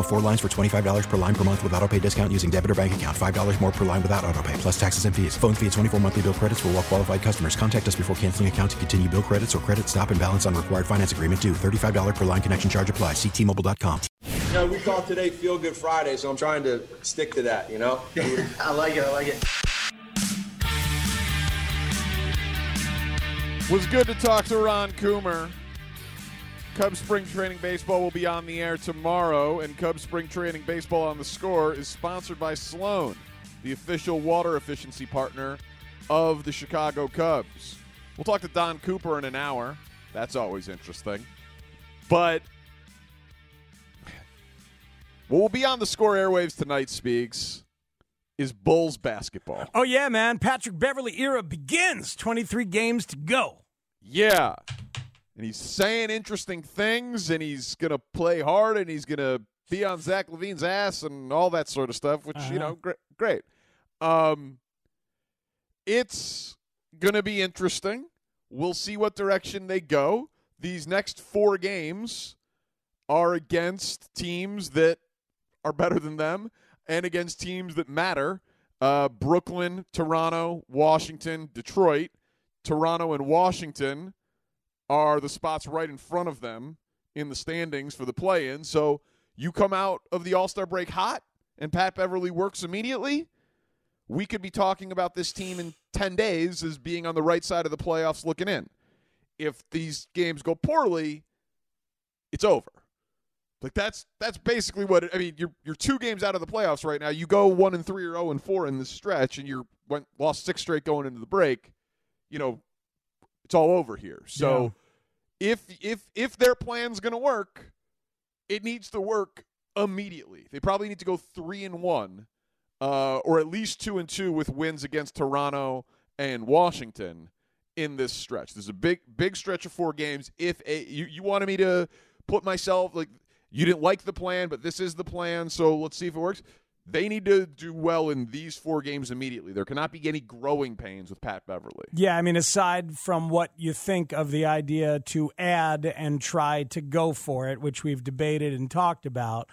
Minimum of four lines for $25 per line per month with auto pay discount using debit or bank account. $5 more per line without auto pay, plus taxes and fees. Phone fee at 24 monthly bill credits for all well qualified customers. Contact us before canceling account to continue bill credits or credit stop and balance on required finance agreement due. $35 per line connection charge apply. Ctmobile.com. You know, we call today Feel Good Friday, so I'm trying to stick to that, you know? I like it, I like it. Was good to talk to Ron Coomer. Cubs Spring Training Baseball will be on the air tomorrow, and Cubs Spring Training Baseball on the Score is sponsored by Sloan, the official water efficiency partner of the Chicago Cubs. We'll talk to Don Cooper in an hour. That's always interesting. But what will be on the Score airwaves tonight, Speaks, is Bulls basketball. Oh, yeah, man. Patrick Beverley era begins. 23 games to go. Yeah. And he's saying interesting things, and he's going to play hard, and he's going to be on Zach LaVine's ass and all that sort of stuff, which, Uh-huh. you know, gr- great. Um, it's going to be interesting. We'll see what direction they go. These next four games are against teams that are better than them and against teams that matter. Uh, Brooklyn, Toronto, Washington, Detroit. Toronto and Washington are the spots right in front of them in the standings for the play in. So you come out of the All Star break hot and Pat Beverley works immediately. We could be talking about this team in 10 days as being on the right side of the playoffs looking in. If these games go poorly, it's over. Like that's that's basically what it, I mean. You're you're two games out of the playoffs right now. You go one and three or zero and four in this stretch, and you're went lost six straight going into the break. You know, it's all over here. So if if if their plan's going to work, it needs to work immediately. They probably need to go three and one, uh, or at least two and two with wins against Toronto and Washington in this stretch. There's a big big stretch of four games. If a you, you wanted me to put myself like you didn't like the plan, but this is the plan, so let's see if it works. They need to do well in these four games immediately. There cannot be any growing pains with Pat Beverley. Yeah, I mean, aside from what you think of the idea to add and try to go for it, which we've debated and talked about,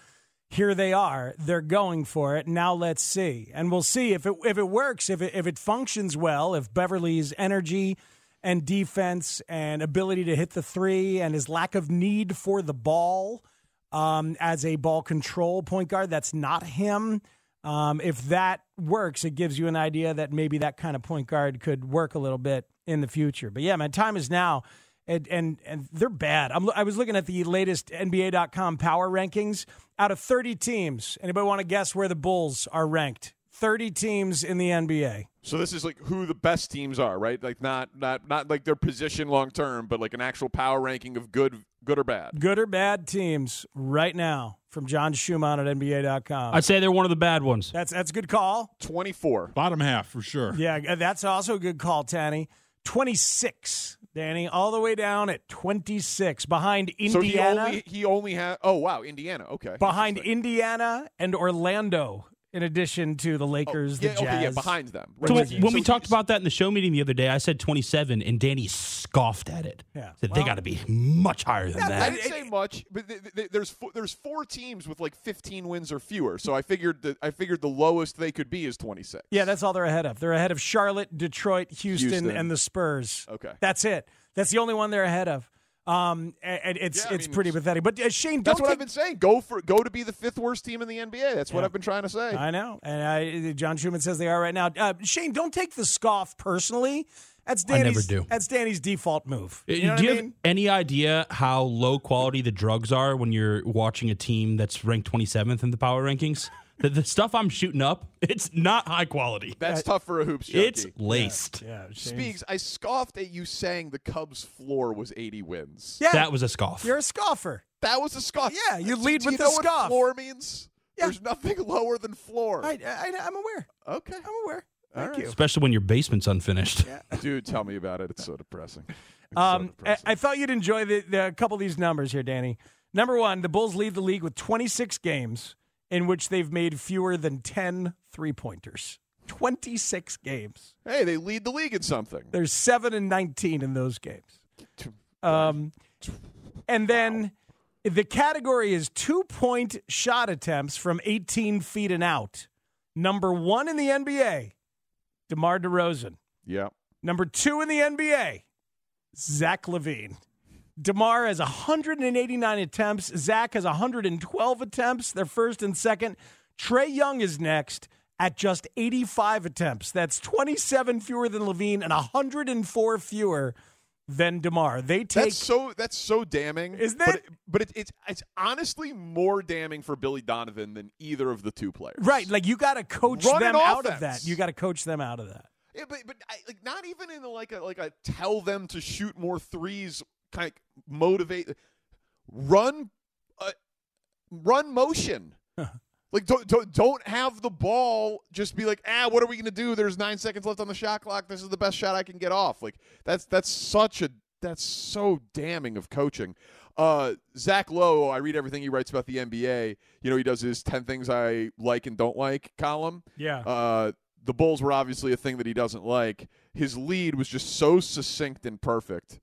here they are. They're going for it. Now let's see, and we'll see if it if it works, if it if it functions well, if Beverley's energy and defense and ability to hit the three and his lack of need for the ball um, as a ball control point guard. That's not him. Um, if that works, it gives you an idea that maybe that kind of point guard could work a little bit in the future. But yeah, man, time is now. And, and and they're bad. I'm, I was looking at the latest NBA.com power rankings. Out of 30 teams, anybody want to guess where the Bulls are ranked? 30 teams in the NBA. So this is like who the best teams are, right? Like not not not like their position long term, but like an actual power ranking of good good or bad. Good or bad teams right now from John Schumann at NBA.com. I'd say they're one of the bad ones. That's that's a good call. 24. Bottom half for sure. Yeah, uh, that's also a good call, Tanny. 26, Danny, all the way down at 26 behind So he Indiana. only he only had oh wow, Indiana. Okay. behind Indiana and Orlando, in addition to the oh, Lakers, yeah, the Jazz. okay, yeah, behind them. So Right. when we talked about that in the show meeting the other day, I said 27, and Danny scoffed at it. Yeah. Said they got to be much higher than I that. I didn't say much, but th- th- there's four, there's four teams with like 15 wins or fewer. So I figured that I figured the lowest they could be is 26. Yeah, that's all they're ahead of. They're ahead of Charlotte, Detroit, Houston, Houston. and the Spurs. Okay. That's it. That's the only one they're ahead of. Um, and and it's Yeah, I it's mean, pretty pathetic. But uh, Shane, That's don't what take, I've been saying. Go for go to be the fifth worst team in the NBA. That's what I've been trying to say. I know, and I, John Schumann says they are right now. Uh, Shane, don't take the scoff personally. That's I never Danny's. do. That's Danny's default move. Uh, You know Do you I have any idea how low quality the drugs are when you're watching a team that's ranked 27th in the power rankings? The, the stuff I'm shooting up, it's not high quality. That's tough for a hoops junkie. It's laced. Yeah, Shane's- Speaks. I scoffed at you saying the Cubs' floor was 80 wins. Yeah, That was a scoff. you're a scoffer. That was a scoff. Yeah, you lead Do with you the know scoff. What floor means? Yeah. There's nothing lower than floor. I, I, I'm aware. Okay. I'm aware. Thank right. you. Especially when your basement's unfinished. Yeah. Dude, tell me about it. It's so depressing. It's so Um, I. I thought you'd enjoy the, the a couple of these numbers here, Danny. Number one, the Bulls lead the league with 26 games in which they've made fewer than 10 three pointers. 26 games. Hey, they lead the league in something. There's 7 and 19 in those games. Um, and then the category is two point shot attempts from 18 feet and out. Number one in the NBA, DeMar DeRozan. Yeah. Number two in the NBA, Zach LaVine. DeMar has 189 attempts. Zach has 112 attempts. They're first and second. Trae Young is next at just 85 attempts. That's 27 fewer than LaVine and 104 fewer than DeMar. They take That's so that's so damning, Isn't But it? but it, it's it's honestly more damning for Billy Donovan than either of the two players. right. Like you got to coach Run them out of that. You got to coach them out of that. Yeah, but but I, like not even in like a like a tell them to shoot more threes kind of motivate run uh, run motion. like don't, don't don't have the ball just be like ah what are we to do there's 9 seconds left on the shot clock this is the best shot I can get off like that's that's such a that's so damning of coaching uh, Zach Lowe, I read everything he writes about the NBA. You know, he does his 10 things I like and don't like column. Yeah. Uh, the Bulls were obviously a thing that he doesn't like. His lead was just so succinct and perfect.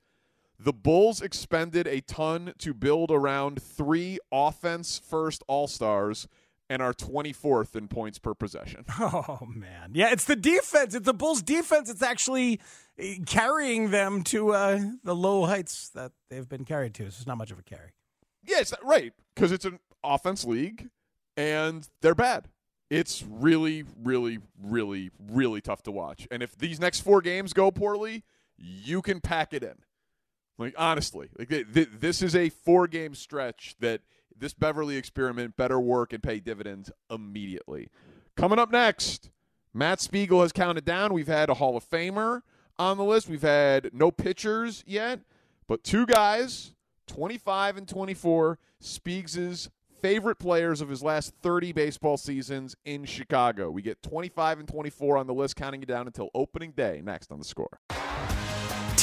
The Bulls expended a ton to build around three offense first All Stars and are 24th in points per possession. Oh man, yeah, it's the defense. It's the Bulls' defense. It's actually eh, carrying them to uh, the low heights that they've been carried to. So it's not much of a carry. Yeah, it's right because it's an offense league and they're bad. It's really, really, really, really tough to watch. And if these next four games go poorly, you can pack it in. Like honestly, like th- th- this is a four-game stretch that this Beverley experiment better work and pay dividends immediately. Coming up next, Matt Spiegel has counted down. We've had a Hall of Famer on the list. We've had no pitchers yet, but two guys, 25 and 24, Spiegs' favorite players of his last 30 baseball seasons in Chicago. We get 25 and 24 on the list, counting it down until opening day. Next on the score.